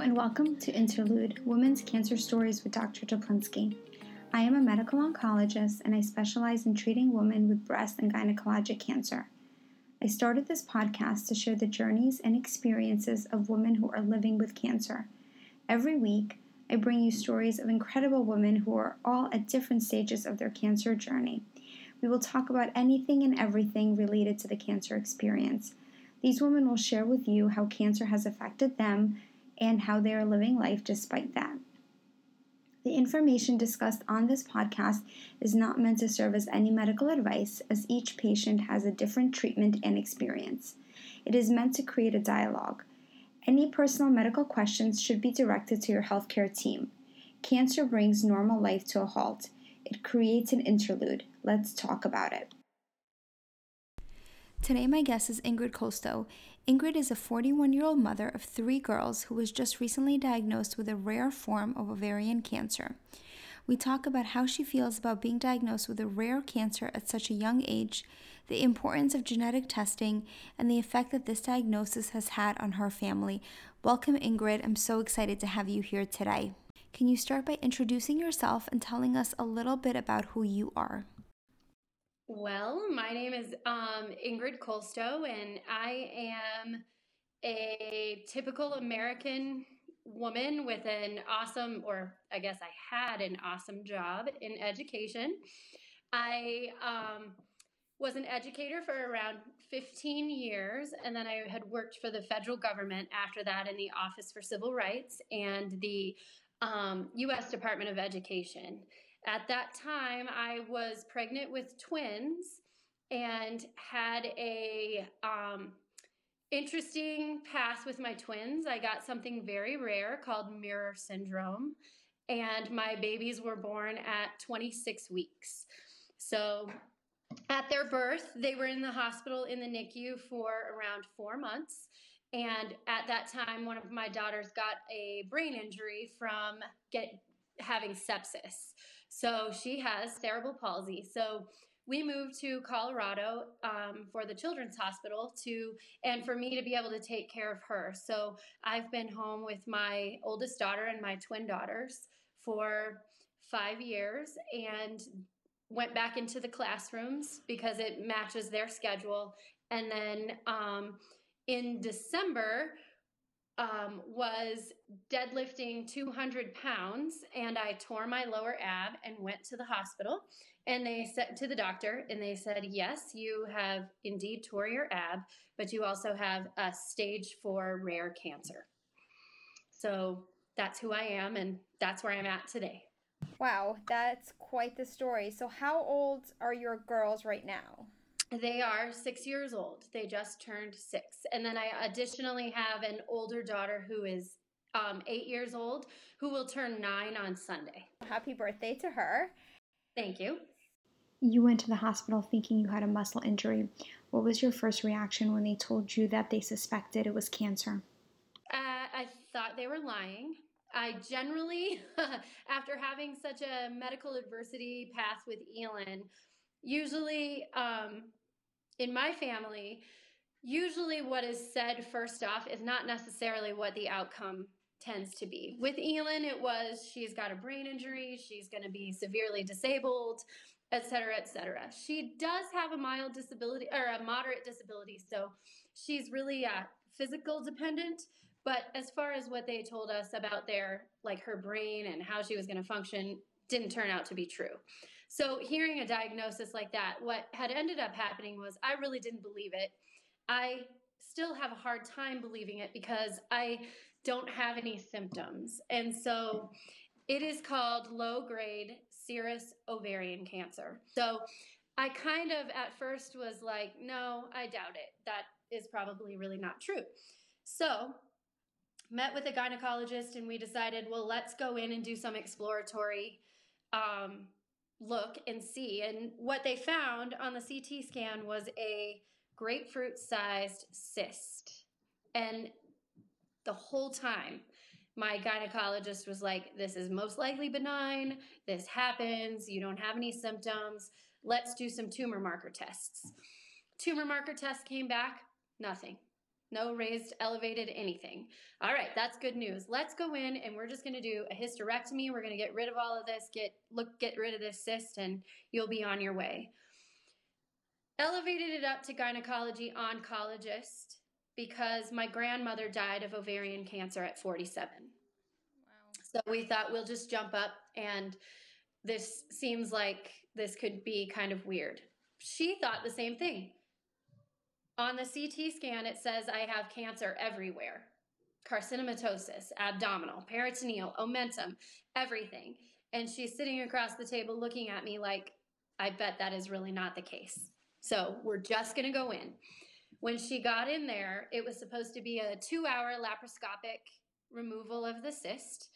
and welcome to Interlude Women's Cancer Stories with Dr. Toplinsky. I am a medical oncologist and I specialize in treating women with breast and gynecologic cancer. I started this podcast to share the journeys and experiences of women who are living with cancer. Every week, I bring you stories of incredible women who are all at different stages of their cancer journey. We will talk about anything and everything related to the cancer experience. These women will share with you how cancer has affected them and how they are living life despite that. The information discussed on this podcast is not meant to serve as any medical advice, as each patient has a different treatment and experience. It is meant to create a dialogue. Any personal medical questions should be directed to your healthcare team. Cancer brings normal life to a halt. It creates an interlude. Let's talk about it. Today, my guest is Ingrid Kosto. Ingrid is a 41 year old mother of three girls who was just recently diagnosed with a rare form of ovarian cancer. We talk about how she feels about being diagnosed with a rare cancer at such a young age, the importance of genetic testing, and the effect that this diagnosis has had on her family. Welcome, Ingrid. I'm so excited to have you here today. Can you start by introducing yourself and telling us a little bit about who you are? Well, my name is um, Ingrid Kolstow, and I am a typical American woman with an awesome, or I guess I had an awesome job in education. I um, was an educator for around 15 years, and then I had worked for the federal government after that in the Office for Civil Rights and the um, U.S. Department of Education. At that time, I was pregnant with twins and had a um, interesting pass with my twins. I got something very rare called mirror syndrome, and my babies were born at 26 weeks. So, at their birth, they were in the hospital in the NICU for around four months. And at that time, one of my daughters got a brain injury from get, having sepsis. So she has cerebral palsy. So we moved to Colorado um, for the Children's Hospital to, and for me to be able to take care of her. So I've been home with my oldest daughter and my twin daughters for five years and went back into the classrooms because it matches their schedule. And then um, in December, um, was deadlifting 200 pounds and I tore my lower ab and went to the hospital. And they said to the doctor, and they said, Yes, you have indeed tore your ab, but you also have a stage four rare cancer. So that's who I am, and that's where I'm at today. Wow, that's quite the story. So, how old are your girls right now? They are six years old. They just turned six. And then I additionally have an older daughter who is um, eight years old who will turn nine on Sunday. Happy birthday to her. Thank you. You went to the hospital thinking you had a muscle injury. What was your first reaction when they told you that they suspected it was cancer? Uh, I thought they were lying. I generally, after having such a medical adversity path with Elin, usually um, in my family, usually what is said first off is not necessarily what the outcome tends to be. With Elin, it was she's got a brain injury, she's going to be severely disabled, et cetera, et cetera. She does have a mild disability or a moderate disability, so she's really uh, physical dependent. But as far as what they told us about their like her brain and how she was going to function, didn't turn out to be true. So, hearing a diagnosis like that, what had ended up happening was I really didn't believe it. I still have a hard time believing it because I don't have any symptoms. And so, it is called low grade serous ovarian cancer. So, I kind of at first was like, no, I doubt it. That is probably really not true. So, met with a gynecologist and we decided, well, let's go in and do some exploratory um, look and see. And what they found on the CT scan was a grapefruit sized cyst. And the whole time, my gynecologist was like, This is most likely benign. This happens. You don't have any symptoms. Let's do some tumor marker tests. Tumor marker test came back, nothing. No raised, elevated, anything. All right, that's good news. Let's go in and we're just going to do a hysterectomy. We're going to get rid of all of this, get look get rid of this cyst and you'll be on your way. Elevated it up to gynecology oncologist because my grandmother died of ovarian cancer at 47. Wow. So we thought we'll just jump up and this seems like this could be kind of weird. She thought the same thing. On the CT scan, it says I have cancer everywhere carcinomatosis, abdominal, peritoneal, omentum, everything. And she's sitting across the table looking at me like, I bet that is really not the case. So we're just going to go in. When she got in there, it was supposed to be a two hour laparoscopic removal of the cyst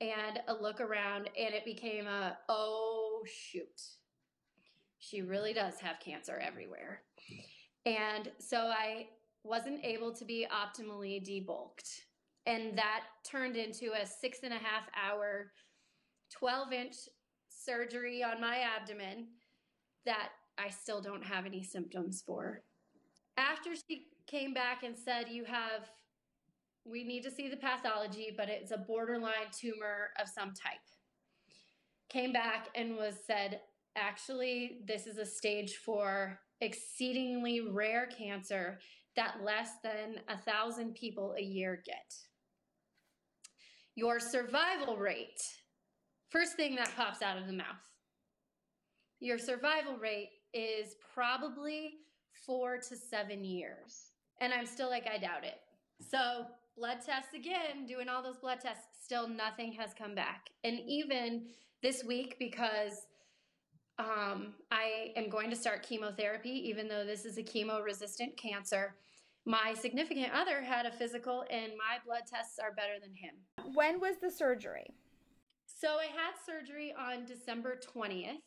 and a look around, and it became a, oh, shoot. She really does have cancer everywhere. And so I wasn't able to be optimally debulked. And that turned into a six and a half hour, 12 inch surgery on my abdomen that I still don't have any symptoms for. After she came back and said, You have, we need to see the pathology, but it's a borderline tumor of some type. Came back and was said, Actually, this is a stage four exceedingly rare cancer that less than a thousand people a year get. Your survival rate, first thing that pops out of the mouth, your survival rate is probably four to seven years. And I'm still like, I doubt it. So, blood tests again, doing all those blood tests, still nothing has come back. And even this week, because um, I am going to start chemotherapy, even though this is a chemo resistant cancer. My significant other had a physical, and my blood tests are better than him. When was the surgery? So I had surgery on December 20th.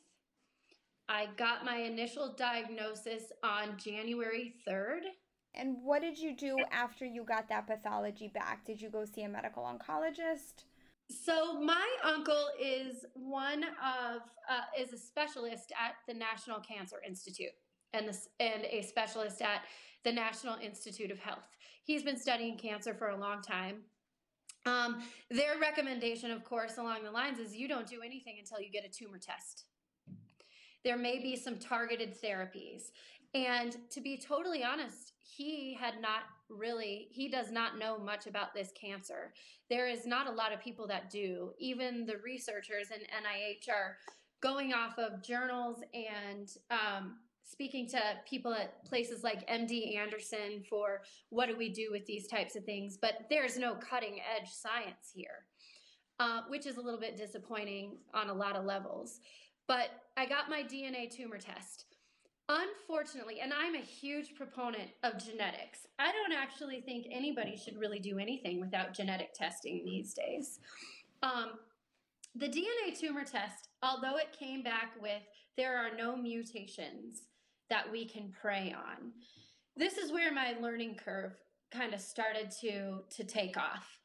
I got my initial diagnosis on January 3rd. And what did you do after you got that pathology back? Did you go see a medical oncologist? So my uncle is one of uh, is a specialist at the National Cancer Institute and this and a specialist at the National Institute of Health. He's been studying cancer for a long time. Um, their recommendation, of course, along the lines is you don't do anything until you get a tumor test. There may be some targeted therapies. And to be totally honest, he had not really, he does not know much about this cancer. There is not a lot of people that do. Even the researchers in NIH are going off of journals and um, speaking to people at places like MD Anderson for what do we do with these types of things. But there's no cutting edge science here, uh, which is a little bit disappointing on a lot of levels. But I got my DNA tumor test. Unfortunately, and I'm a huge proponent of genetics, I don't actually think anybody should really do anything without genetic testing these days. Um, the DNA tumor test, although it came back with there are no mutations that we can prey on, this is where my learning curve kind of started to, to take off.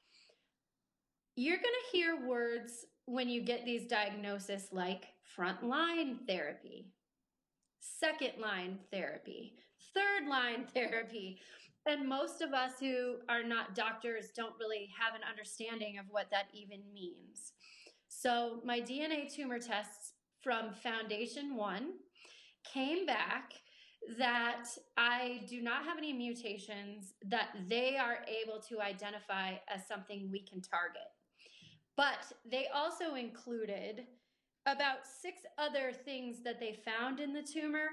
You're going to hear words when you get these diagnoses like frontline therapy, second line therapy, third line therapy. And most of us who are not doctors don't really have an understanding of what that even means. So, my DNA tumor tests from FoundationOne came back that I do not have any mutations that they are able to identify as something we can target. But they also included about six other things that they found in the tumor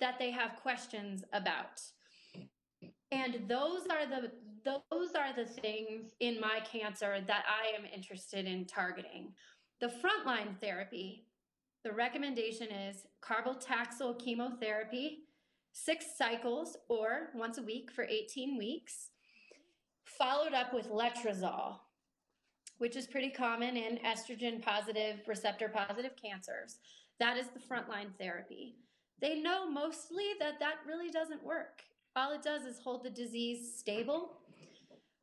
that they have questions about. And those are the those are the things in my cancer that I am interested in targeting. The frontline therapy, the recommendation is carbo-Taxol chemotherapy, six cycles or once a week for 18 weeks, followed up with letrozole which is pretty common in estrogen positive, receptor positive cancers. That is the frontline therapy. They know mostly that that really doesn't work. All it does is hold the disease stable.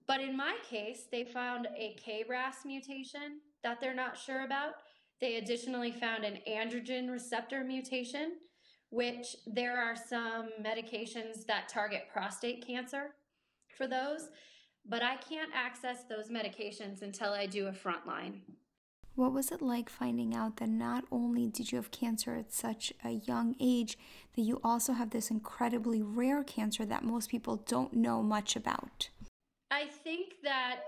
But in my case, they found a KRAS mutation that they're not sure about. They additionally found an androgen receptor mutation, which there are some medications that target prostate cancer. for those, but I can't access those medications until I do a frontline. What was it like finding out that not only did you have cancer at such a young age, that you also have this incredibly rare cancer that most people don't know much about? I think that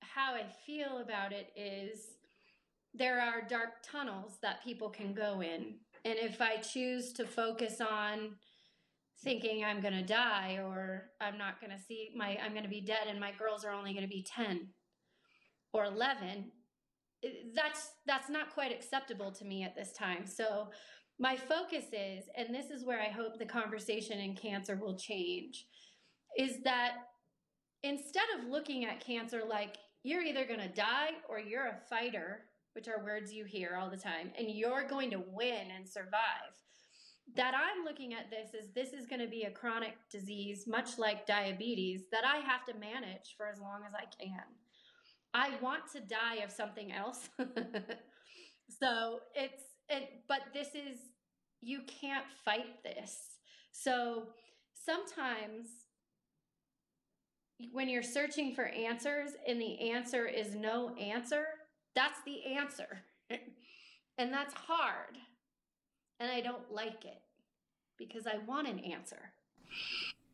how I feel about it is there are dark tunnels that people can go in. And if I choose to focus on thinking I'm going to die or I'm not going to see my, I'm going to be dead and my girls are only going to be 10 or 11, that's, that's not quite acceptable to me at this time. So my focus is, and this is where I hope the conversation in cancer will change, is that instead of looking at cancer like you're either going to die or you're a fighter, which are words you hear all the time, and you're going to win and survive. That I'm looking at this is this is going to be a chronic disease, much like diabetes, that I have to manage for as long as I can. I want to die of something else. so it's it, but this is you can't fight this. So sometimes when you're searching for answers and the answer is no answer, that's the answer. and that's hard. And I don't like it because I want an answer.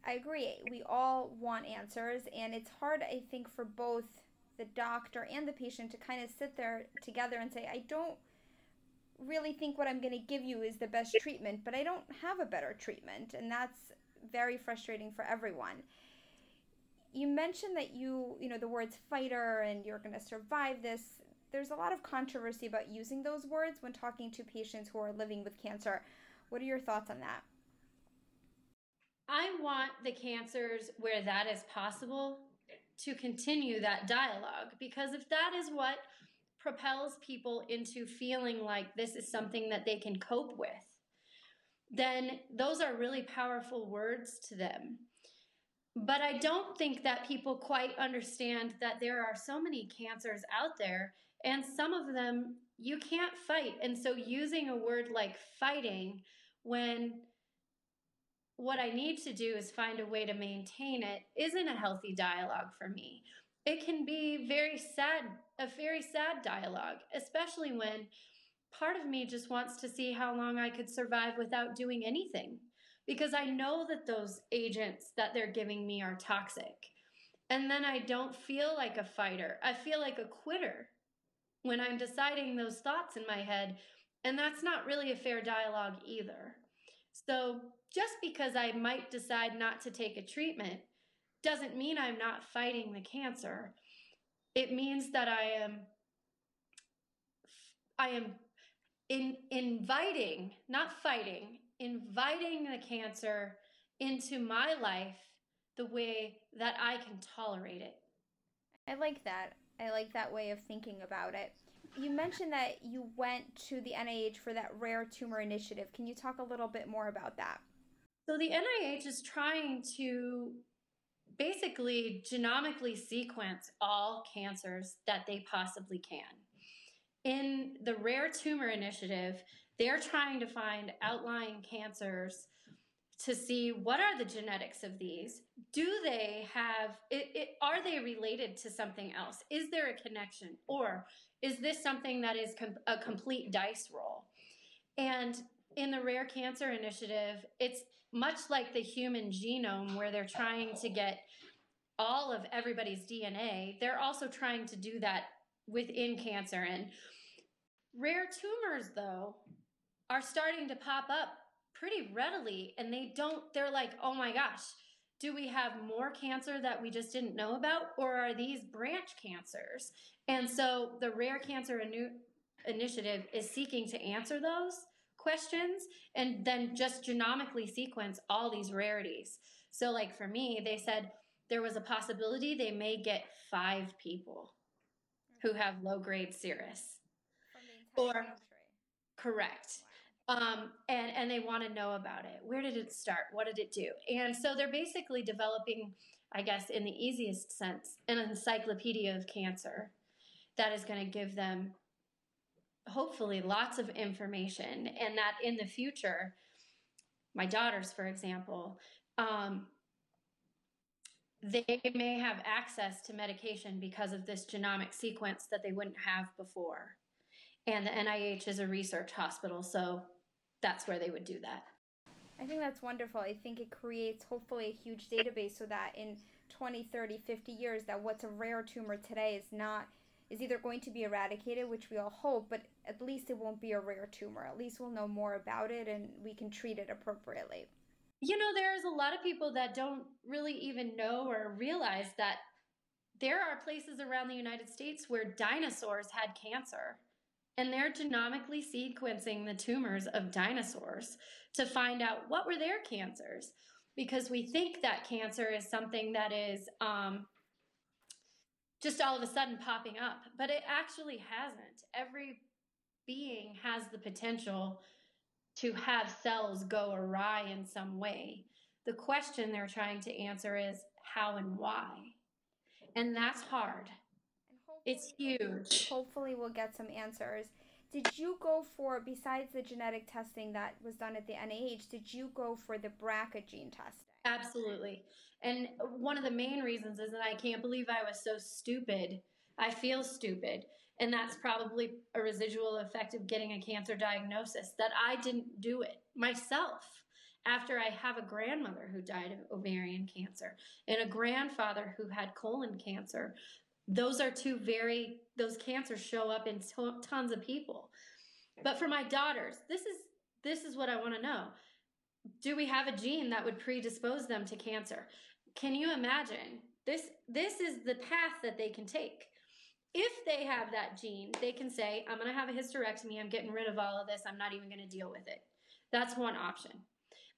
I agree. We all want answers, and it's hard, I think, for both the doctor and the patient to kind of sit there together and say, I don't really think what I'm going to give you is the best treatment, but I don't have a better treatment. And that's very frustrating for everyone you mentioned that you, you know, the words fighter and you're going to survive this. There's a lot of controversy about using those words when talking to patients who are living with cancer. What are your thoughts on that? I want the cancers where that is possible to continue that dialogue because if that is what propels people into feeling like this is something that they can cope with, then those are really powerful words to them. But I don't think that people quite understand that there are so many cancers out there, and some of them you can't fight. And so, using a word like fighting when what I need to do is find a way to maintain it isn't a healthy dialogue for me. It can be very sad, a very sad dialogue, especially when part of me just wants to see how long I could survive without doing anything because I know that those agents that they're giving me are toxic. And then I don't feel like a fighter. I feel like a quitter when I'm deciding those thoughts in my head. And that's not really a fair dialogue either. So just because I might decide not to take a treatment doesn't mean I'm not fighting the cancer. It means that I am I am in inviting, not fighting, inviting the cancer into my life the way that I can tolerate it. I like that. I like that way of thinking about it. You mentioned that you went to the NIH for that rare tumor initiative. Can you talk a little bit more about that? So, the NIH is trying to basically genomically sequence all cancers that they possibly can. In the Rare Tumor Initiative, they're trying to find outlying cancers to see what are the genetics of these? Do they have it, it, are they related to something else? Is there a connection? Or is this something that is com- a complete dice roll? And in the rare cancer initiative it's much like the human genome where they're trying to get all of everybody's dna they're also trying to do that within cancer. And rare tumors though are starting to pop up pretty readily and they don't they're like oh my gosh do we have more cancer that we just didn't know about or are these branch cancers? And so the rare cancer initiative is seeking to answer those questions and then just genomically sequence all these rarities. So like for me they said there was a possibility they may get five people who have low grade serous or country. correct um, and and they want to know about it. Where did it start? What did it do? And so they're basically developing, I guess, in the easiest sense, an encyclopedia of cancer that is going to give them hopefully lots of information, and that in the future, my daughters, for example, um, they may have access to medication because of this genomic sequence that they wouldn't have before. And the NIH is a research hospital, so that's where they would do that. I think that's wonderful. I think it creates hopefully a huge database so that in 20, 30, 50 years that what's a rare tumor today is not is either going to be eradicated, which we all hope, but at least it won't be a rare tumor. At least we'll know more about it and we can treat it appropriately. You know, there's a lot of people that don't really even know or realize that there are places around the United States where dinosaurs had cancer and they're genomically sequencing the tumors of dinosaurs to find out what were their cancers. Because we think that cancer is something that is um, just all of a sudden popping up but it actually hasn't. Every being has the potential to have cells go awry in some way. The question they're trying to answer is how and why? And that's hard it's huge. Hopefully, we'll get some answers. Did you go for, besides the genetic testing that was done at the NIH, did you go for the BRCA gene testing? Absolutely. And one of the main reasons is that I can't believe I was so stupid. I feel stupid. And that's probably a residual effect of getting a cancer diagnosis that I didn't do it myself after I have a grandmother who died of ovarian cancer and a grandfather who had colon cancer those are two very those cancers show up in to- tons of people. But for my daughters this is this is what i want to know. Do we have a gene that would predispose them to cancer? Can you imagine? This this is the path that they can take. If they have that gene they can say i'm going to have a hysterectomy i'm getting rid of all of this i'm not even going to deal with it. That's one option.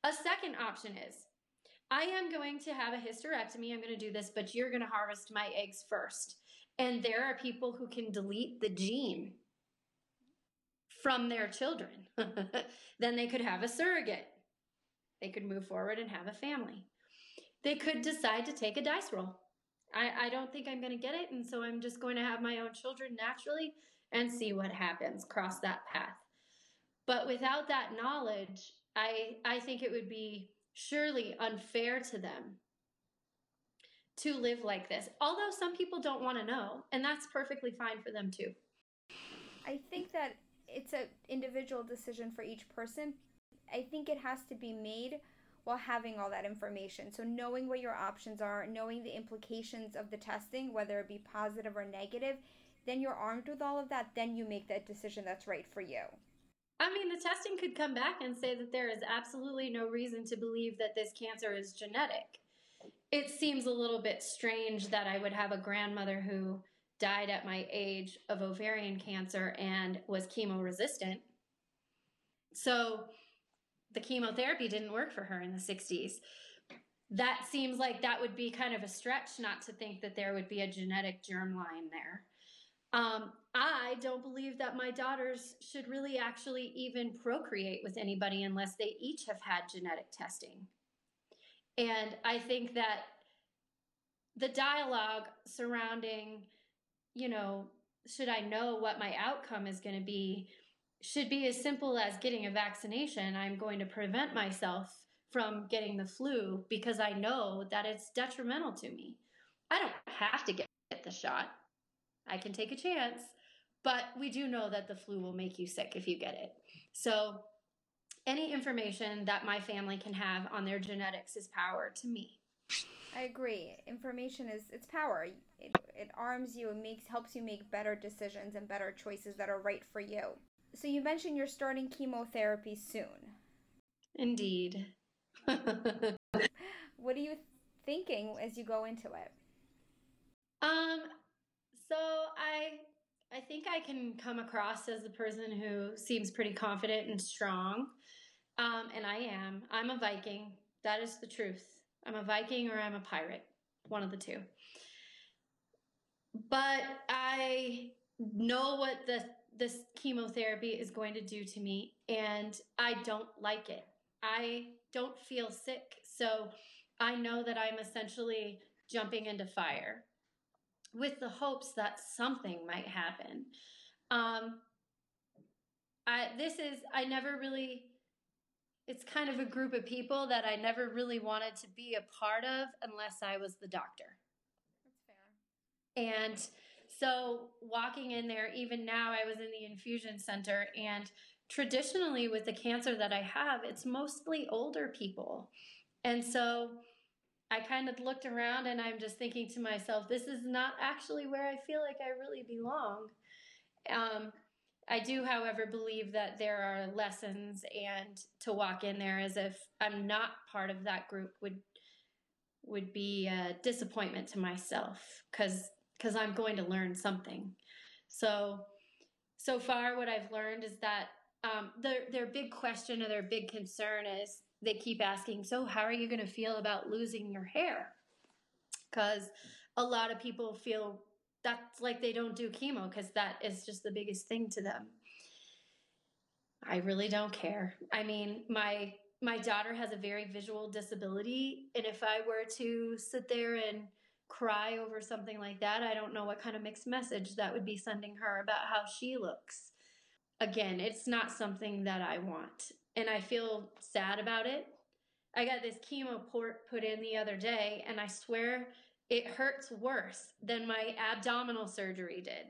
A second option is I am going to have a hysterectomy. I'm going to do this, but you're going to harvest my eggs first. And there are people who can delete the gene from their children. then they could have a surrogate. They could move forward and have a family. They could decide to take a dice roll. I, I don't think I'm going to get it, and so I'm just going to have my own children naturally and see what happens, cross that path. But without that knowledge, I, I think it would be surely unfair to them to live like this. Although some people don't want to know, and that's perfectly fine for them too. I think that it's an individual decision for each person. I think it has to be made while having all that information. So, knowing what your options are, knowing the implications of the testing, whether it be positive or negative, then you're armed with all of that. Then you make that decision that's right for you. I mean, the testing could come back and say that there is absolutely no reason to believe that this cancer is genetic. It seems a little bit strange that I would have a grandmother who died at my age of ovarian cancer and was chemo resistant. So the chemotherapy didn't work for her in the 60s. That seems like that would be kind of a stretch not to think that there would be a genetic germline there. Um, I don't believe that my daughters should really actually even procreate with anybody unless they each have had genetic testing. And I think that the dialogue surrounding, you know, should I know what my outcome is going to be, should be as simple as getting a vaccination. I'm going to prevent myself from getting the flu because I know that it's detrimental to me. I don't have to get the shot. I can take a chance, but we do know that the flu will make you sick if you get it. So, any information that my family can have on their genetics is power to me. I agree. Information is it's power. It, it arms you and makes helps you make better decisions and better choices that are right for you. So you mentioned you're starting chemotherapy soon. Indeed. what are you thinking as you go into it? Um, so I I think I can come across as a person who seems pretty confident and strong. Um, and I am. I'm a Viking. That is the truth. I'm a Viking or I'm a pirate. One of the two. But I know what the this chemotherapy is going to do to me and I don't like it. I don't feel sick. So I know that I'm essentially jumping into fire with the hopes that something might happen. Um, I, this is, I never really it's kind of a group of people that I never really wanted to be a part of unless I was the doctor. That's fair. And so walking in there, even now, I was in the infusion center, and traditionally, with the cancer that I have, it's mostly older people. And so I kind of looked around and I'm just thinking to myself, this is not actually where I feel like I really belong. Um, I do, however, believe that there are lessons, and to walk in there as if I'm not part of that group would would be a disappointment to myself because because I'm going to learn something. So so far, what I've learned is that um, their their big question or their big concern is they keep asking, so how are you going to feel about losing your hair? Because a lot of people feel that's like they don't do chemo because that is just the biggest thing to them. I really don't care. I mean, my my daughter has a very visual disability, and if I were to sit there and cry over something like that, I don't know what kind of mixed message that would be sending her about how she looks. Again, it's not something that I want, and I feel sad about it. I got this chemo port put in the other day, and I swear it hurts worse than my abdominal surgery did.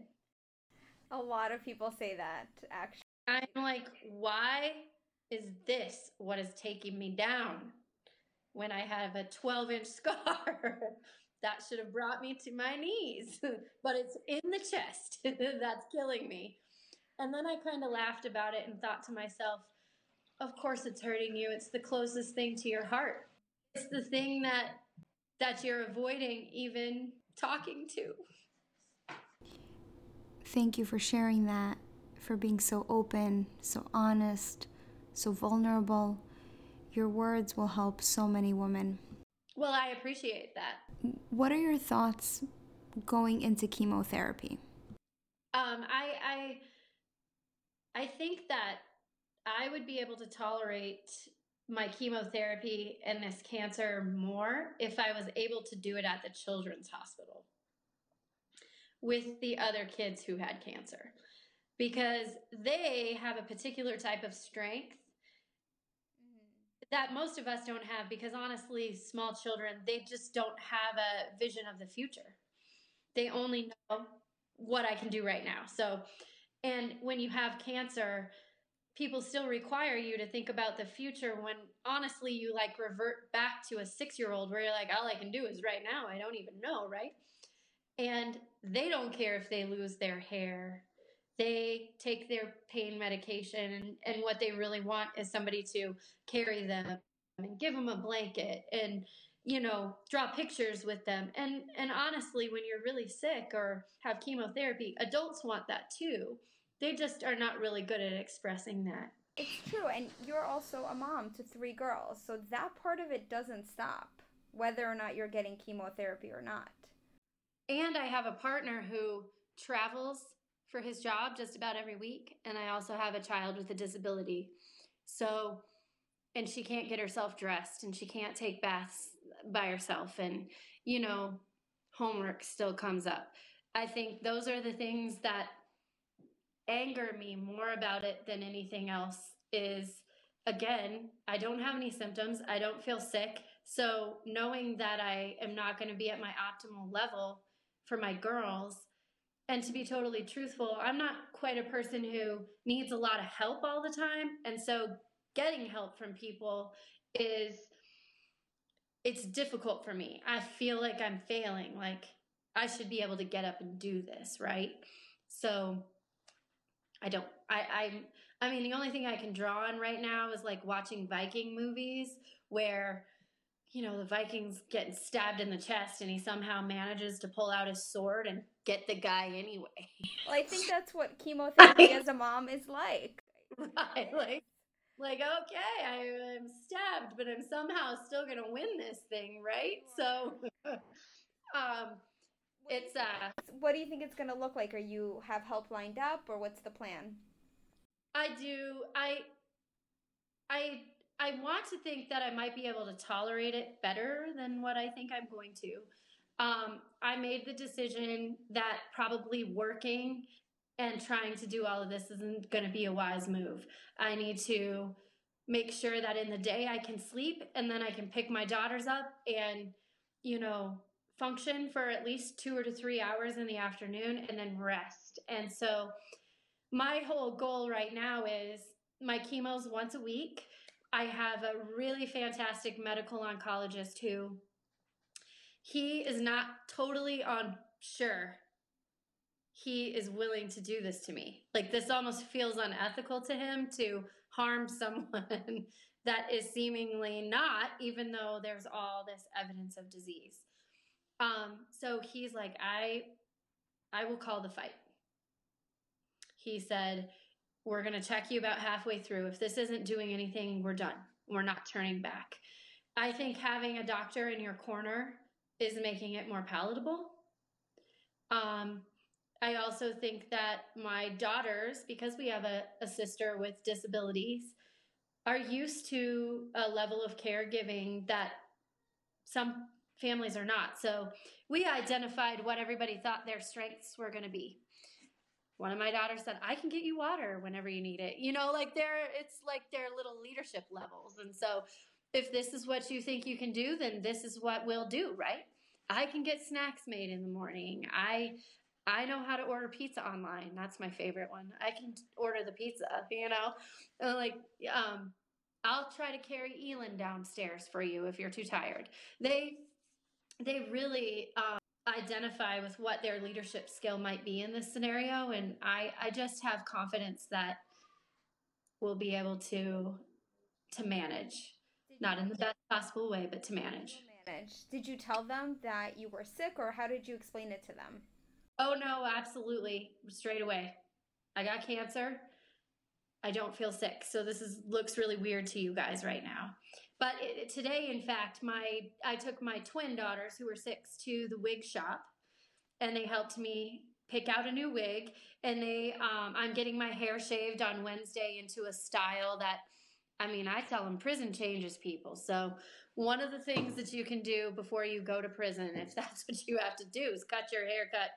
A lot of people say that, actually. I'm like, why is this what is taking me down when I have a 12 inch scar? that should have brought me to my knees, but it's in the chest. That's killing me. And then I kind of laughed about it and thought to myself, of course it's hurting you. It's the closest thing to your heart. It's the thing that that you're avoiding even talking to. Thank you for sharing that, for being so open, so honest, so vulnerable. Your words will help so many women. Well, I appreciate that. What are your thoughts going into chemotherapy? Um, I, I, I think that I would be able to tolerate my chemotherapy and this cancer more if I was able to do it at the children's hospital with the other kids who had cancer. Because they have a particular type of strength mm-hmm. that most of us don't have because honestly small children they just don't have a vision of the future. They only know what i can do right now. So and when you have cancer people still require you to think about the future when honestly you like revert back to a six year old where you're like, all I can do is right now. I don't even know, right? And they don't care if they lose their hair. They take their pain medication, and, and what they really want is somebody to carry them and give them a blanket and you know draw pictures with them and and honestly when you're really sick or have chemotherapy adults want that too they just are not really good at expressing that. It's true, and you're also a mom to three girls, so that part of it doesn't stop, whether or not you're getting chemotherapy or not. And I have a partner who travels for his job just about every week, and I also have a child with a disability. So, and she can't get herself dressed, and she can't take baths by herself, and, you know, homework still comes up. I think those are the things that anger me more about it than anything else is again, I don't have any symptoms. I don't feel sick. So knowing that I am not going to be at my optimal level for my girls, and to be totally truthful, I'm not quite a person who needs a lot of help all the time. And so getting help from people is it's difficult for me. I feel like I'm failing. Like I should be able to get up and do this, right? So I don't. I I I mean, the only thing I can draw on right now is like watching Viking movies where you know the Vikings getting stabbed in the chest and he somehow manages to pull out his sword and get the guy anyway. Well, I think that's what chemotherapy as a mom is like. Right, like like okay, I am stabbed, but I'm somehow still gonna win this thing, right? So, um, it's uh what do you think it's going to look like? Are you have help lined up or what's the plan? I do. I i i want to think that i might be able to tolerate it better than what i think i'm going to. Um, i made the decision that probably working and trying to do all of this isn't going to be a wise move. I need to make sure that in the day I can sleep and then I can pick my daughters up and, you know, function for at least two or three hours in the afternoon and then rest. And so my whole goal right now is my chemo's once a week. I have a really fantastic medical oncologist who he is not totally on sure he is willing to do this to me. Like this almost feels unethical to him to harm someone that is seemingly not, even though there's all this evidence of disease. Um, so he's like, I, I will call the fight. He said, we're going to check you about halfway through. If this isn't doing anything, we're done. We're not turning back. I think having a doctor in your corner is making it more palatable. Um, I also think that my daughters, because we have a, a sister with disabilities, are used to a level of caregiving that some families are not. So we identified what everybody thought their strengths were going to be. One of my daughters said, "I can get you water whenever you need it." You know, like they're it's like their little leadership levels. And so if this is what you think you can do, then this is what we'll do, right? I can get snacks made in the morning. I I know how to order pizza online. That's my favorite one. I can order the pizza, you know? And like, um, I'll try to carry Elin downstairs for you if you're too tired. They, they really um, identify with what their leadership skill might be in this scenario, and I, I just have confidence that we'll be able to, to manage, not in the best possible way, but to manage. Manage. Did you tell them that you were sick, or how did you explain it to them? Oh no, absolutely. Straight away. I got cancer. I don't feel sick. So this is looks really weird to you guys right now. But it, today in fact, my I took my twin daughters who were 6 to the wig shop and they helped me pick out a new wig and they um, I'm getting my hair shaved on Wednesday into a style that I mean, I tell them prison changes people. So one of the things that you can do before you go to prison, if that's what you have to do, is cut your haircut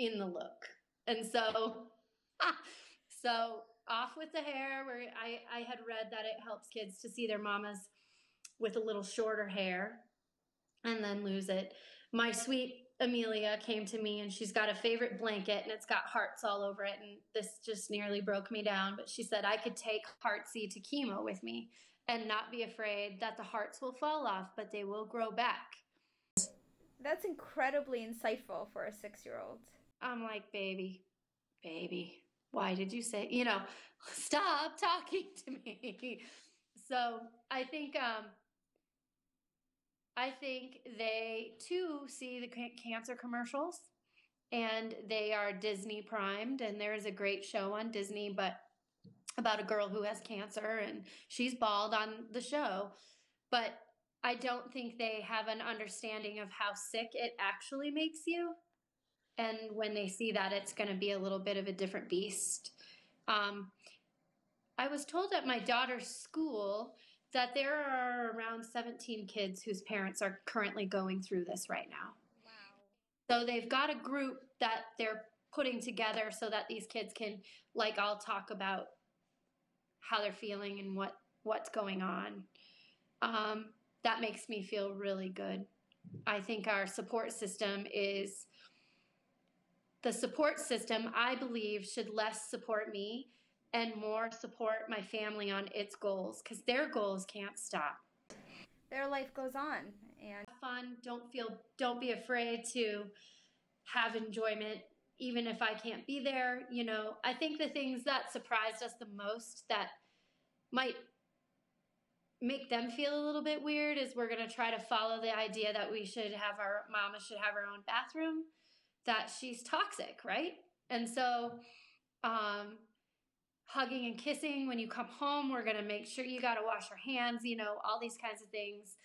in the look. And so, so off with the hair. Where I I had read that it helps kids to see their mamas with a little shorter hair, and then lose it. My sweet Amelia came to me and she's got a favorite blanket and it's got hearts all over it. And this just nearly broke me down. But she said I could take Heartsy to chemo with me and not be afraid that the hearts will fall off, but they will grow back. That's incredibly insightful for a six year old. I'm like, baby, baby, why did you say, you know, stop talking to me? So I think, um, I think they too see the cancer commercials and they are Disney primed. And there is a great show on Disney, but about a girl who has cancer and she's bald on the show. But I don't think they have an understanding of how sick it actually makes you and when they see that, it's going to be a little bit of a different beast. Um, I was told at my daughter's school that there are around 17 kids whose parents are currently going through this right now. Wow. So they've got a group that they're putting together so that these kids can, like, I'll talk about how they're feeling and what what's going on. Um, that makes me feel really good. I think our support system is the support system, I believe, should less support me and more support my family on its goals because their goals can't stop. Their life goes on and have fun. Don't feel don't be afraid to have enjoyment even if I can't be there. You know, I think the things that surprised us the most that might make them feel a little bit weird is we're going to try to follow the idea that we should have our mama should have her own bathroom that she's toxic, right? And so, um, hugging and kissing when you come home, we're going to make sure you got to wash your hands, you know, all these kinds of things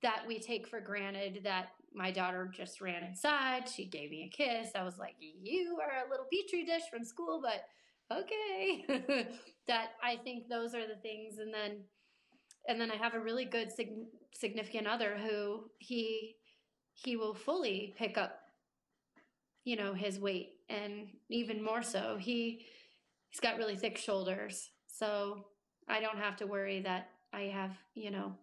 that we take for granted that my daughter just ran inside. She gave me a kiss. I was like, you are a little petri dish from school, but okay. that I think those are the things. And then, and then I have a really good sig- significant other who he, he will fully pick up you know his weight and even more so he he's got really thick shoulders so i don't have to worry that I have, you know,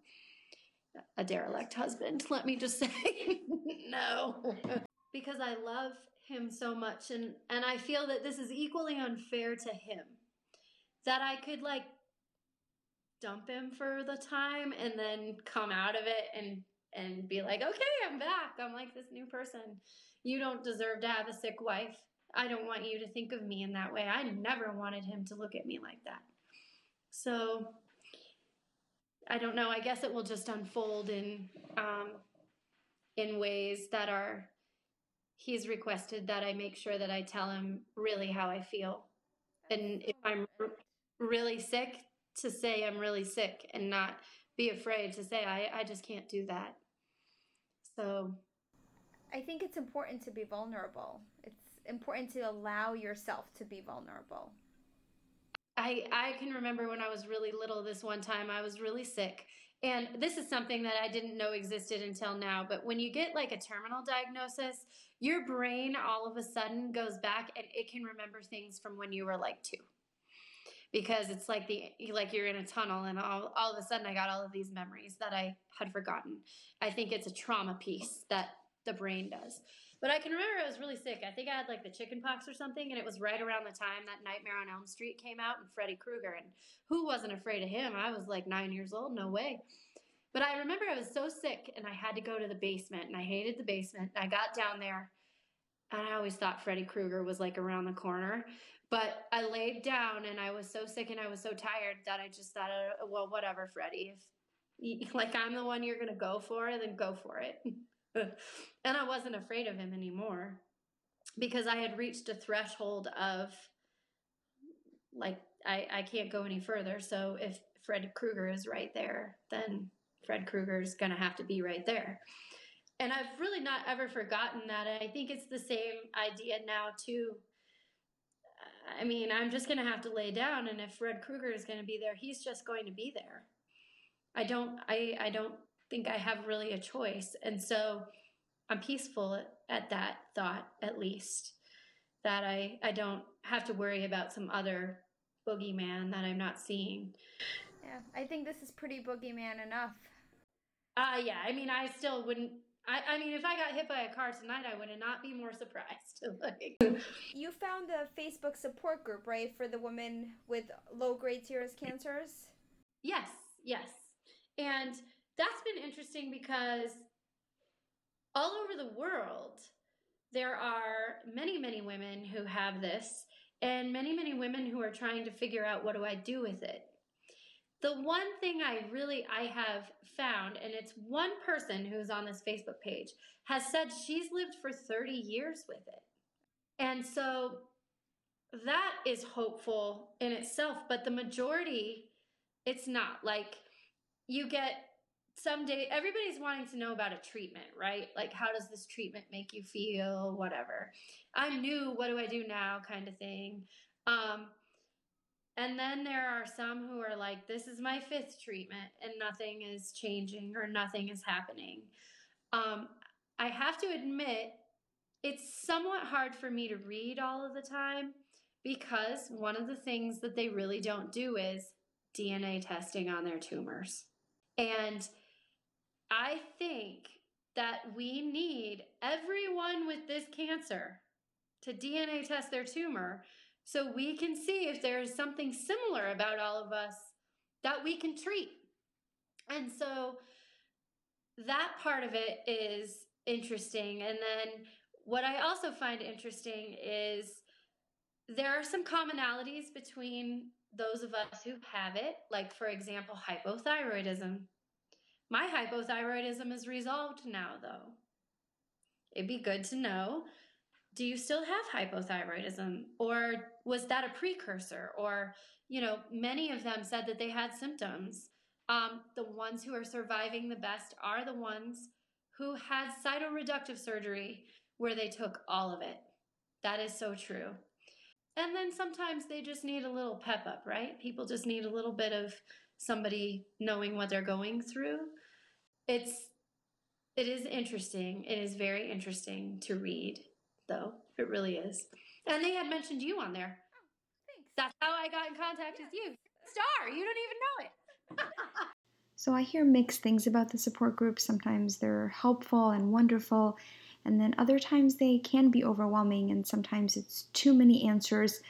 a derelict husband. Let me just say no. because I love him so much and and I feel that this is equally unfair to him. That I could like dump him for the time and then come out of it and and be like, "Okay, I'm back. I'm like this new person. You don't deserve to have a sick wife. I don't want you to think of me in that way. I never wanted him to look at me like that." So I don't know. I guess it will just unfold in um, in ways that are. He's requested that I make sure that I tell him really how I feel, and if I'm really sick, to say I'm really sick and not be afraid to say I, I just can't do that. So I think it's important to be vulnerable. It's important to allow yourself to be vulnerable. I I can remember when I was really little this one time I was really sick. And this is something that I didn't know existed until now, but when you get like a terminal diagnosis, your brain all of a sudden goes back and it can remember things from when you were like 2 because it's like the like you're in a tunnel and all, all of a sudden i got all of these memories that i had forgotten i think it's a trauma piece that the brain does but i can remember i was really sick i think i had like the chicken pox or something and it was right around the time that nightmare on elm street came out and freddy krueger and who wasn't afraid of him i was like nine years old no way but i remember i was so sick and i had to go to the basement and i hated the basement i got down there and I always thought Freddy Krueger was like around the corner. But I laid down and I was so sick and I was so tired that I just thought, uh, well, whatever, Freddy. If like I'm the one you're gonna go for, then go for it. and I wasn't afraid of him anymore because I had reached a threshold of like I, I can't go any further. So if Fred Krueger is right there, then Fred Krueger is gonna have to be right there. And I've really not ever forgotten that. I think it's the same idea now too I mean, I'm just going to have to lay down, and if Fred Krueger is going to be there, he's just going to be there. I don't, I, I don't think I have really a choice, and so I'm peaceful at, at that thought, at least, that I, I don't have to worry about some other boogeyman that I'm not seeing. Yeah, I think this is pretty boogeyman enough. Uh, yeah, I mean, I still wouldn't I, I mean, if I got hit by a car tonight, I would not be more surprised. like, you found a Facebook support group, right, for the women with low grade serous cancers? Yes, yes. And that's been interesting because all over the world, there are many, many women who have this, and many, many women who are trying to figure out what do I do with it. The one thing I really I have found and it's one person who's on this Facebook page has said she's lived for 30 years with it. And so that is hopeful in itself, but the majority it's not. Like you get some day everybody's wanting to know about a treatment, right? Like how does this treatment make you feel, whatever. I'm new, what do I do now kind of thing. Um and then there are some who are like, this is my fifth treatment and nothing is changing or nothing is happening. Um, I have to admit, it's somewhat hard for me to read all of the time because one of the things that they really don't do is DNA testing on their tumors. And I think that we need everyone with this cancer to DNA test their tumor so we can see if there is something similar about all of us that we can treat. And so that part of it is interesting. And then what I also find interesting is there are some commonalities between those of us who have it, like, for example, hypothyroidism. My hypothyroidism is resolved now, though. It'd be good to know do you still have hypothyroidism? Or was that a precursor? Or you know many of them said that they had symptoms. Um, the ones who are surviving the best are the ones who had cytoreductive surgery where they took all of it. That is so true. And then sometimes they just need a little pep up right? People just need a little bit of somebody knowing what they're going through it's it is interesting it is very interesting to read though. It really is. And they had mentioned you on there. Oh, thanks. That's how I got in contact yeah. with you. Star, you don't even know it. So I hear mixed things about the support groups. Sometimes they're helpful and wonderful, and then other times they can be overwhelming, and sometimes it's too many answers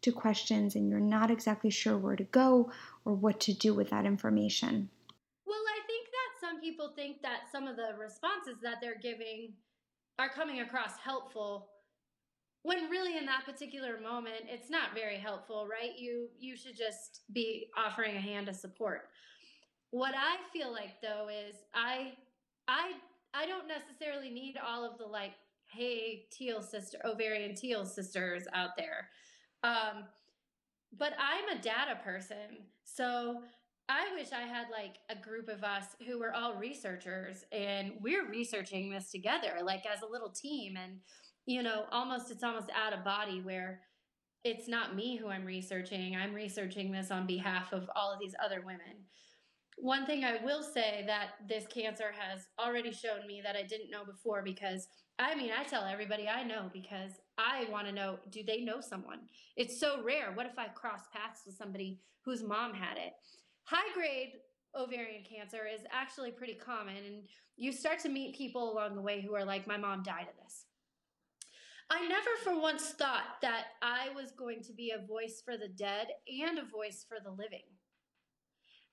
to questions, and you're not exactly sure where to go or what to do with that information. Well, I think that some people think that some of the responses that they're giving are coming across helpful when really in that particular moment it's not very helpful right you you should just be offering a hand of support what I feel like though is I I I don't necessarily need all of the like, hey, teal sister, ovarian teal sisters out there. Um, but I'm a data person. So I wish I had like a group of us who were all researchers and we're researching this together, like as a little team. And, you know, almost it's almost out of body where it's not me who I'm researching. I'm researching this on behalf of all of these other women. One thing I will say that this cancer has already shown me that I didn't know before because I mean, I tell everybody I know because I want to know do they know someone? It's so rare. What if I cross paths with somebody whose mom had it? High grade ovarian cancer is actually pretty common, and you start to meet people along the way who are like, My mom died of this. I never for once thought that I was going to be a voice for the dead and a voice for the living.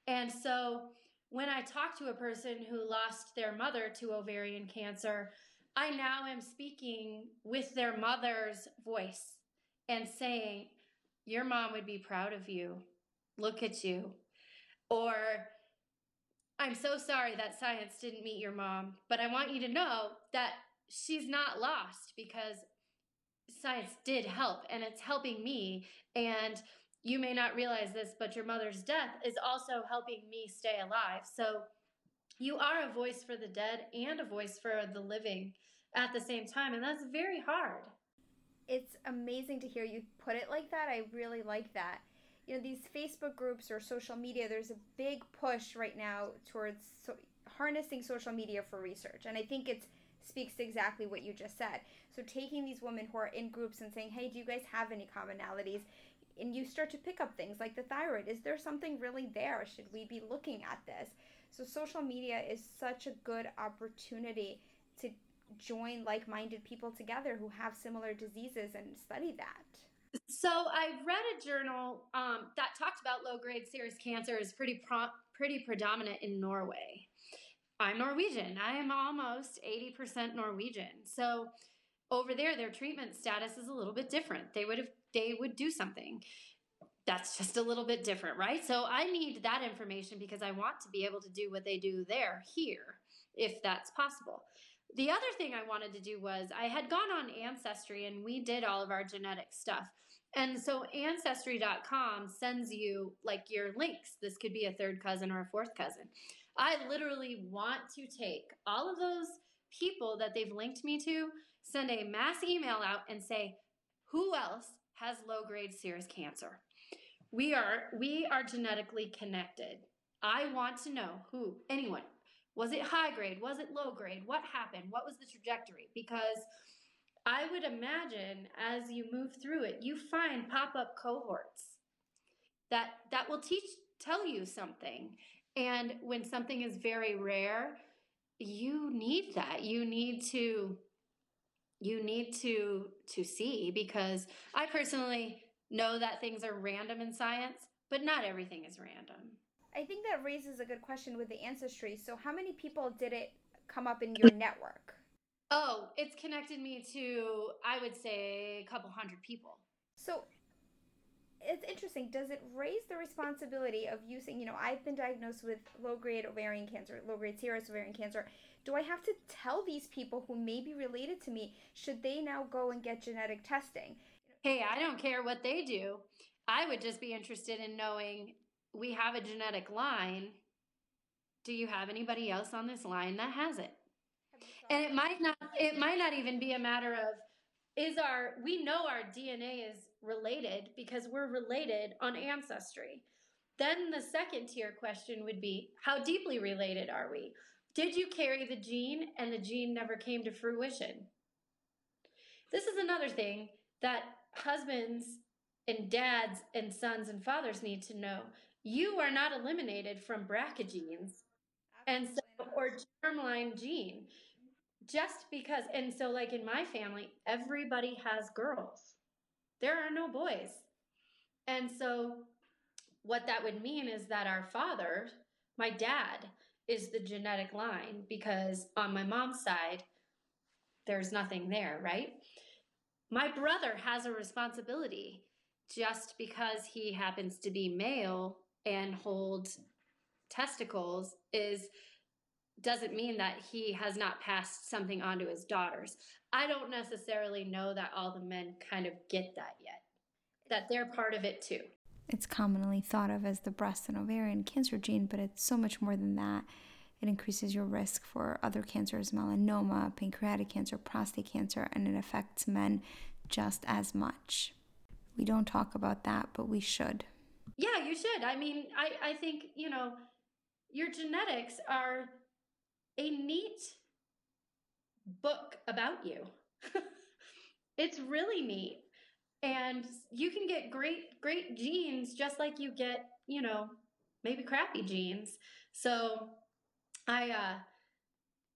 And so when I talk to a person who lost their mother to ovarian cancer, I now am speaking with their mother's voice and saying, Your mom would be proud of you. Look at you. Or, I'm so sorry that science didn't meet your mom, but I want you to know that she's not lost because science did help and it's helping me. And you may not realize this, but your mother's death is also helping me stay alive. So you are a voice for the dead and a voice for the living at the same time. And that's very hard. It's amazing to hear you put it like that. I really like that. You know, these Facebook groups or social media, there's a big push right now towards so- harnessing social media for research. And I think it speaks to exactly what you just said. So taking these women who are in groups and saying, hey, do you guys have any commonalities? and you start to pick up things like the thyroid. Is there something really there? Should we be looking at this? So, social media is such a good opportunity to join like minded people together who have similar diseases and study that. So, I read a journal um, that talked about low grade serous cancer is pretty, pro- pretty predominant in Norway. I'm Norwegian. I am almost 80% Norwegian. So, over there, their treatment status is a little bit different. They would have they would do something. That's just a little bit different, right? So I need that information because I want to be able to do what they do there here, if that's possible. The other thing I wanted to do was I had gone on Ancestry and we did all of our genetic stuff. And so ancestry.com sends you like your links. This could be a third cousin or a fourth cousin. I literally want to take all of those people that they've linked me to, send a mass email out and say, who else has low grade serous cancer. We are we are genetically connected. I want to know who, anyone. Was it high grade? Was it low grade? What happened? What was the trajectory? Because I would imagine as you move through it, you find pop-up cohorts that that will teach tell you something. And when something is very rare, you need that. You need to you need to to see because I personally know that things are random in science, but not everything is random. I think that raises a good question with the ancestry. So how many people did it come up in your network? Oh, it's connected me to I would say a couple hundred people. So it's interesting. Does it raise the responsibility of using, you know, I've been diagnosed with low grade ovarian cancer, low grade serous ovarian cancer. Do I have to tell these people who may be related to me, should they now go and get genetic testing? Hey, I don't care what they do. I would just be interested in knowing we have a genetic line. Do you have anybody else on this line that has it? And it might not it might not even be a matter of is our we know our DNA is related because we're related on ancestry. Then the second tier question would be how deeply related are we? Did you carry the gene and the gene never came to fruition? This is another thing that husbands and dads and sons and fathers need to know. you are not eliminated from BRCA genes and so or germline gene just because and so like in my family everybody has girls. There are no boys. And so what that would mean is that our father my dad is the genetic line because on my mom's side there's nothing there right? My brother has a responsibility just because he happens to be male and hold testicles is doesn't mean that he has not passed something on to his daughters. I don't necessarily know that all the men kind of get that yet, that they're part of it too. It's commonly thought of as the breast and ovarian cancer gene, but it's so much more than that. It increases your risk for other cancers, melanoma, pancreatic cancer, prostate cancer, and it affects men just as much. We don't talk about that, but we should. Yeah, you should. I mean, I, I think, you know, your genetics are a neat book about you. it's really neat. And you can get great, great genes just like you get, you know, maybe crappy genes. So I, uh,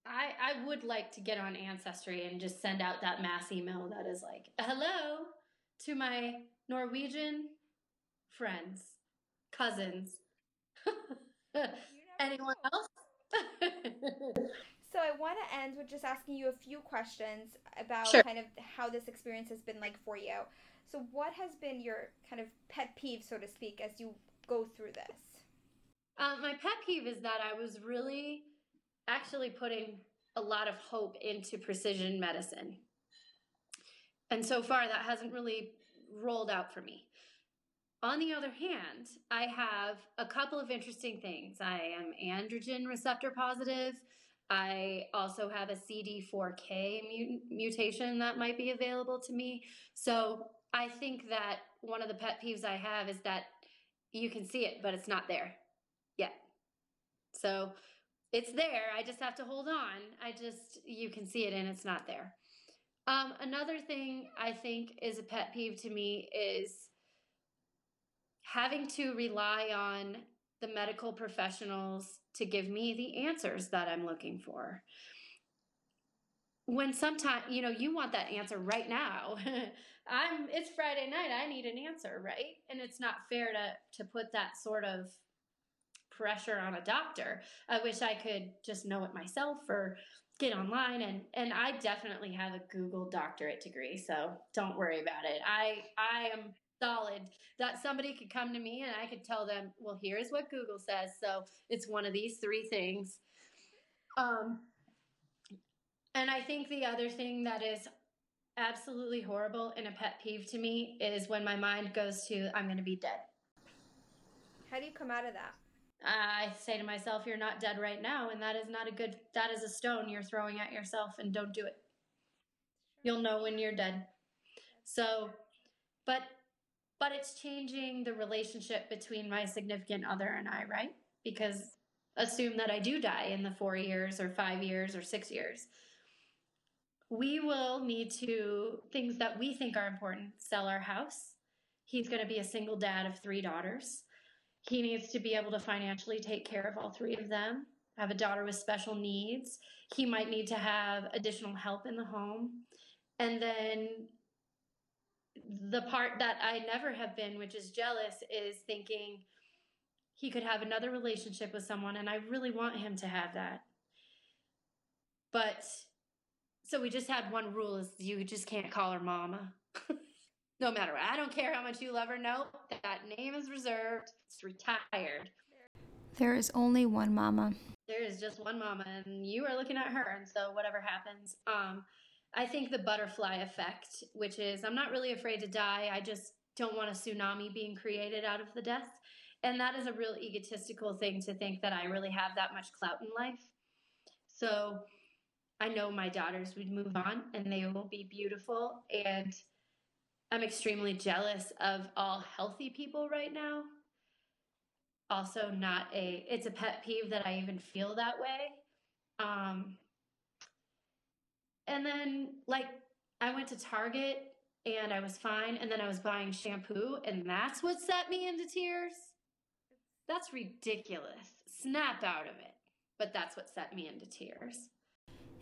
I, I would like to get on Ancestry and just send out that mass email that is like, hello to my Norwegian friends, cousins. Anyone else? so I want to end with just asking you a few questions about sure. kind of how this experience has been like for you. So what has been your kind of pet peeve, so to speak, as you go through this? Uh, my pet peeve is that I was really actually putting a lot of hope into precision medicine. And so far, that hasn't really rolled out for me. On the other hand, I have a couple of interesting things. I am androgen receptor positive. I also have a CD4K mutation that might be available to me. So I think that one of the pet peeves I have is that you can see it, but it's not there yet. So it's there. I just have to hold on. I just, you can see it and it's not there. Um, another thing I think is a pet peeve to me is having to rely on the medical professionals to give me the answers that I'm looking for. When sometimes, you know, you want that answer right now. I'm it's Friday night, I need an answer, right? And it's not fair to to put that sort of pressure on a doctor. I wish I could just know it myself or get online and and I definitely have a Google doctorate degree, so don't worry about it. I I am solid that somebody could come to me and I could tell them, well, here's what Google says. So it's one of these three things. Um, and I think the other thing that is absolutely horrible and a pet peeve to me is when my mind goes to, I'm going to be dead. How do you come out of that? I say to myself, you're not dead right now. And that is not a good, that is a stone you're throwing at yourself and don't do it. You'll know when you're dead. So, but but it's changing the relationship between my significant other and I, right? Because assume that I do die in the four years or five years or six years. We will need to, things that we think are important, sell our house. He's going to be a single dad of three daughters. He needs to be able to financially take care of all three of them, have a daughter with special needs. He might need to have additional help in the home. And then the part that I never have been, which is jealous, is thinking he could have another relationship with someone, and I really want him to have that. But so we just had one rule: is you just can't call her mama, no matter what. I don't care how much you love her. No, that name is reserved. It's retired. There is only one mama. There is just one mama, and you are looking at her, and so whatever happens, um I think the butterfly effect, which is I'm not really afraid to die. I just don't want a tsunami being created out of the death. And that is a real egotistical thing to think that I really have that much clout in life. So I know my daughters would move on and they will be beautiful. And I'm extremely jealous of all healthy people right now. Also, not a, it's a pet peeve that I even feel that way. Um, and then, like, I went to Target and I was fine. And then I was buying shampoo, and that's what set me into tears. That's ridiculous. Snap out of it. But that's what set me into tears.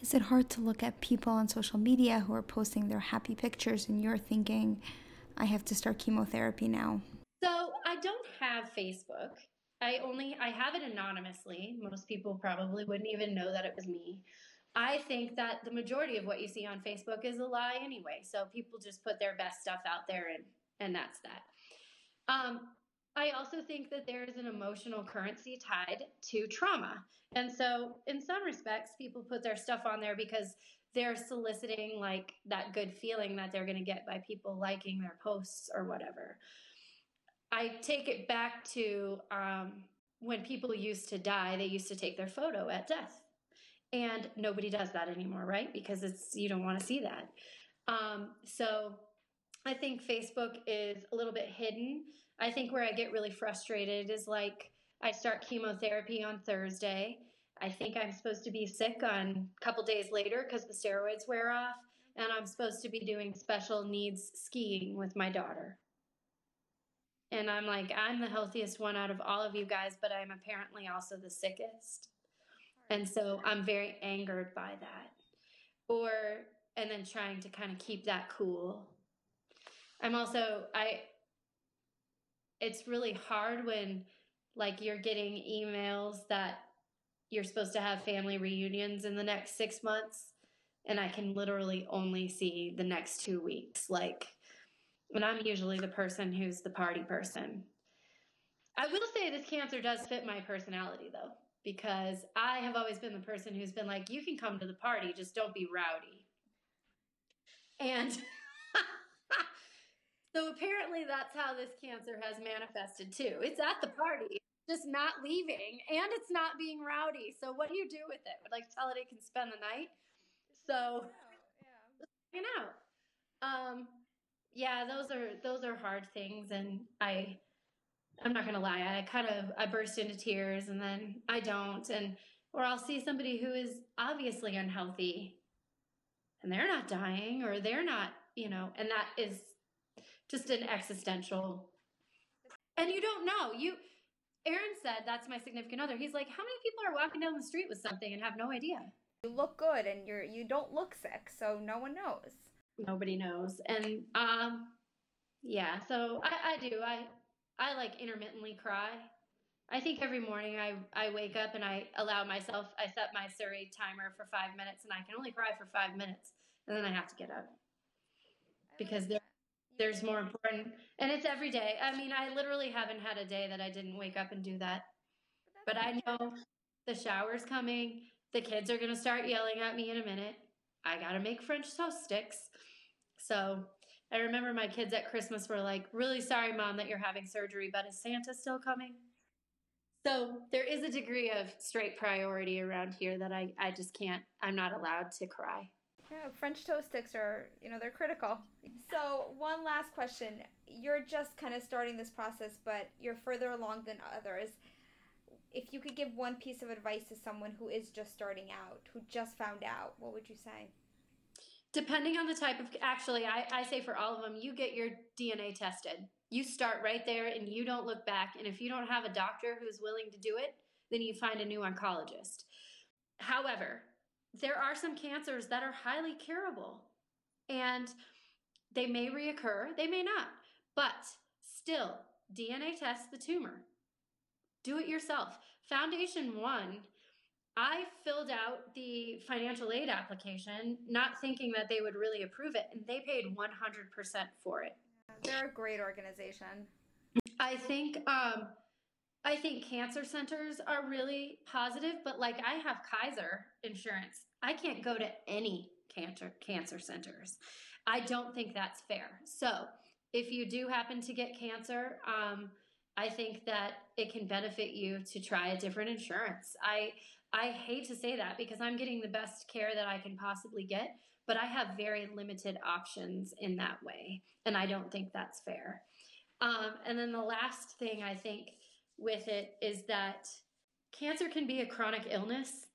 Is it hard to look at people on social media who are posting their happy pictures and you're thinking, I have to start chemotherapy now? So I don't have Facebook. I only I have it anonymously. Most people probably wouldn't even know that it was me. I think that the majority of what you see on Facebook is a lie anyway. So people just put their best stuff out there and and that's that. Um, I also think that there is an emotional currency tied to trauma. And so, in some respects, people put their stuff on there because they're soliciting like that good feeling that they're going to get by people liking their posts or whatever. I take it back to um, when people used to die, they used to take their photo at death. And nobody does that anymore, right? Because it's you don't want to see that. Um, so I think Facebook is a little bit hidden I think where I get really frustrated is like I start chemotherapy on Thursday. I think I'm supposed to be sick on a couple days later because the steroids wear off, and I'm supposed to be doing special needs skiing with my daughter. And I'm like, I'm the healthiest one out of all of you guys, but I'm apparently also the sickest. And so I'm very angered by that. Or, and then trying to kind of keep that cool. I'm also, I, it's really hard when like you're getting emails that you're supposed to have family reunions in the next six months and i can literally only see the next two weeks like and i'm usually the person who's the party person i will say this cancer does fit my personality though because i have always been the person who's been like you can come to the party just don't be rowdy and So apparently that's how this cancer has manifested too. It's at the party, just not leaving, and it's not being rowdy. So what do you do with it? Like tell it it can spend the night. So you know. Um yeah, those are those are hard things and I I'm not gonna lie, I kind of I burst into tears and then I don't and or I'll see somebody who is obviously unhealthy and they're not dying or they're not, you know, and that is just an existential. And you don't know. You Aaron said that's my significant other. He's like, how many people are walking down the street with something and have no idea? You look good and you're you don't look sick, so no one knows. Nobody knows. And um yeah, so I, I do. I I like intermittently cry. I think every morning I, I wake up and I allow myself I set my Siri timer for five minutes and I can only cry for five minutes and then I have to get up. Because there there's more important and it's every day. I mean i literally haven't had a day that i didn't wake up and do that. But i know the shower's coming. The kids are going to start yelling at me in a minute. I got to make french toast sticks. So i remember my kids at christmas were like really sorry mom that you're having surgery but is santa still coming so there is a degree of straight priority around here that i, I just can't i'm not allowed to cry yeah, French toast sticks are, you know, they're critical. So, one last question. You're just kind of starting this process, but you're further along than others. If you could give one piece of advice to someone who is just starting out, who just found out, what would you say? Depending on the type of, actually, I, I say for all of them, you get your DNA tested. You start right there and you don't look back. And if you don't have a doctor who's willing to do it, then you find a new oncologist. However, there are some cancers that are highly curable and they may reoccur, they may not, but still, DNA test the tumor. Do it yourself. FoundationOne, I filled out the financial aid application not thinking that they would really approve it, and they paid 100% for it. They're a great organization. I think um, I think cancer centers are really positive, but like I have Kaiser insurance. I can't go to any cancer cancer centers. I don't think that's fair. So, if you do happen to get cancer, um, I think that it can benefit you to try a different insurance. I I hate to say that because I'm getting the best care that I can possibly get, but I have very limited options in that way, and I don't think that's fair. Um, and then the last thing I think with it is that cancer can be a chronic illness.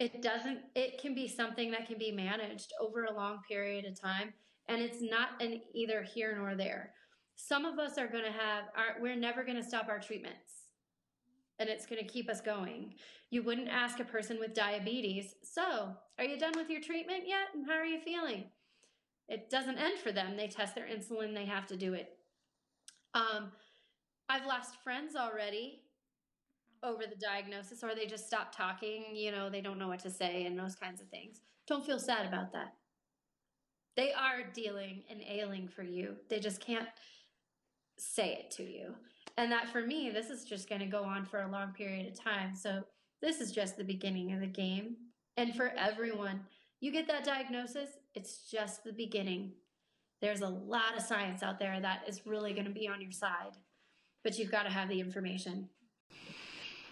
It doesn't, it can be something that can be managed over a long period of time. And it's not an either here nor there. Some of us are going to have, our, we're never going to stop our treatments. And it's going to keep us going. You wouldn't ask a person with diabetes, So, are you done with your treatment yet? And how are you feeling? It doesn't end for them. They test their insulin, they have to do it. Um, I've lost friends already over the diagnosis, or they just stop talking. You know, they don't know what to say and those kinds of things. Don't feel sad about that. They are dealing and ailing for you. They just can't say it to you. And that for me, this is just going to go on for a long period of time. So this is just the beginning of the game. And for everyone, you get that diagnosis, it's just the beginning. There's a lot of science out there that is really going to be on your side, but you've got to have the information.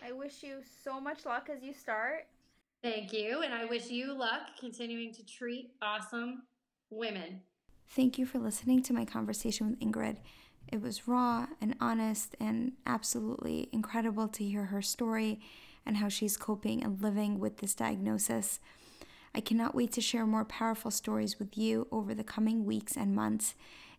I wish you so much luck as you start. Thank you. And I wish you luck continuing to treat awesome women. Thank you for listening to my conversation with Ingrid. It was raw and honest and absolutely incredible to hear her story and how she's coping and living with this diagnosis. I cannot wait to share more powerful stories with you over the coming weeks and months.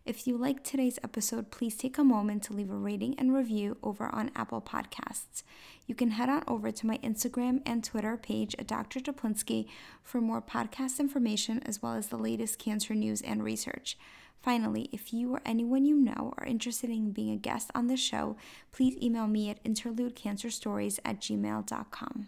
If you liked today's episode, please take a moment to leave a rating and review over on Apple Podcasts. You can head on over to my Instagram and Twitter page at Dr. Teplinsky for more podcast information as well as the latest cancer news and research. Finally, if you or anyone you know are interested in being a guest on the show, please email me at interludecancerstories at gmail.com.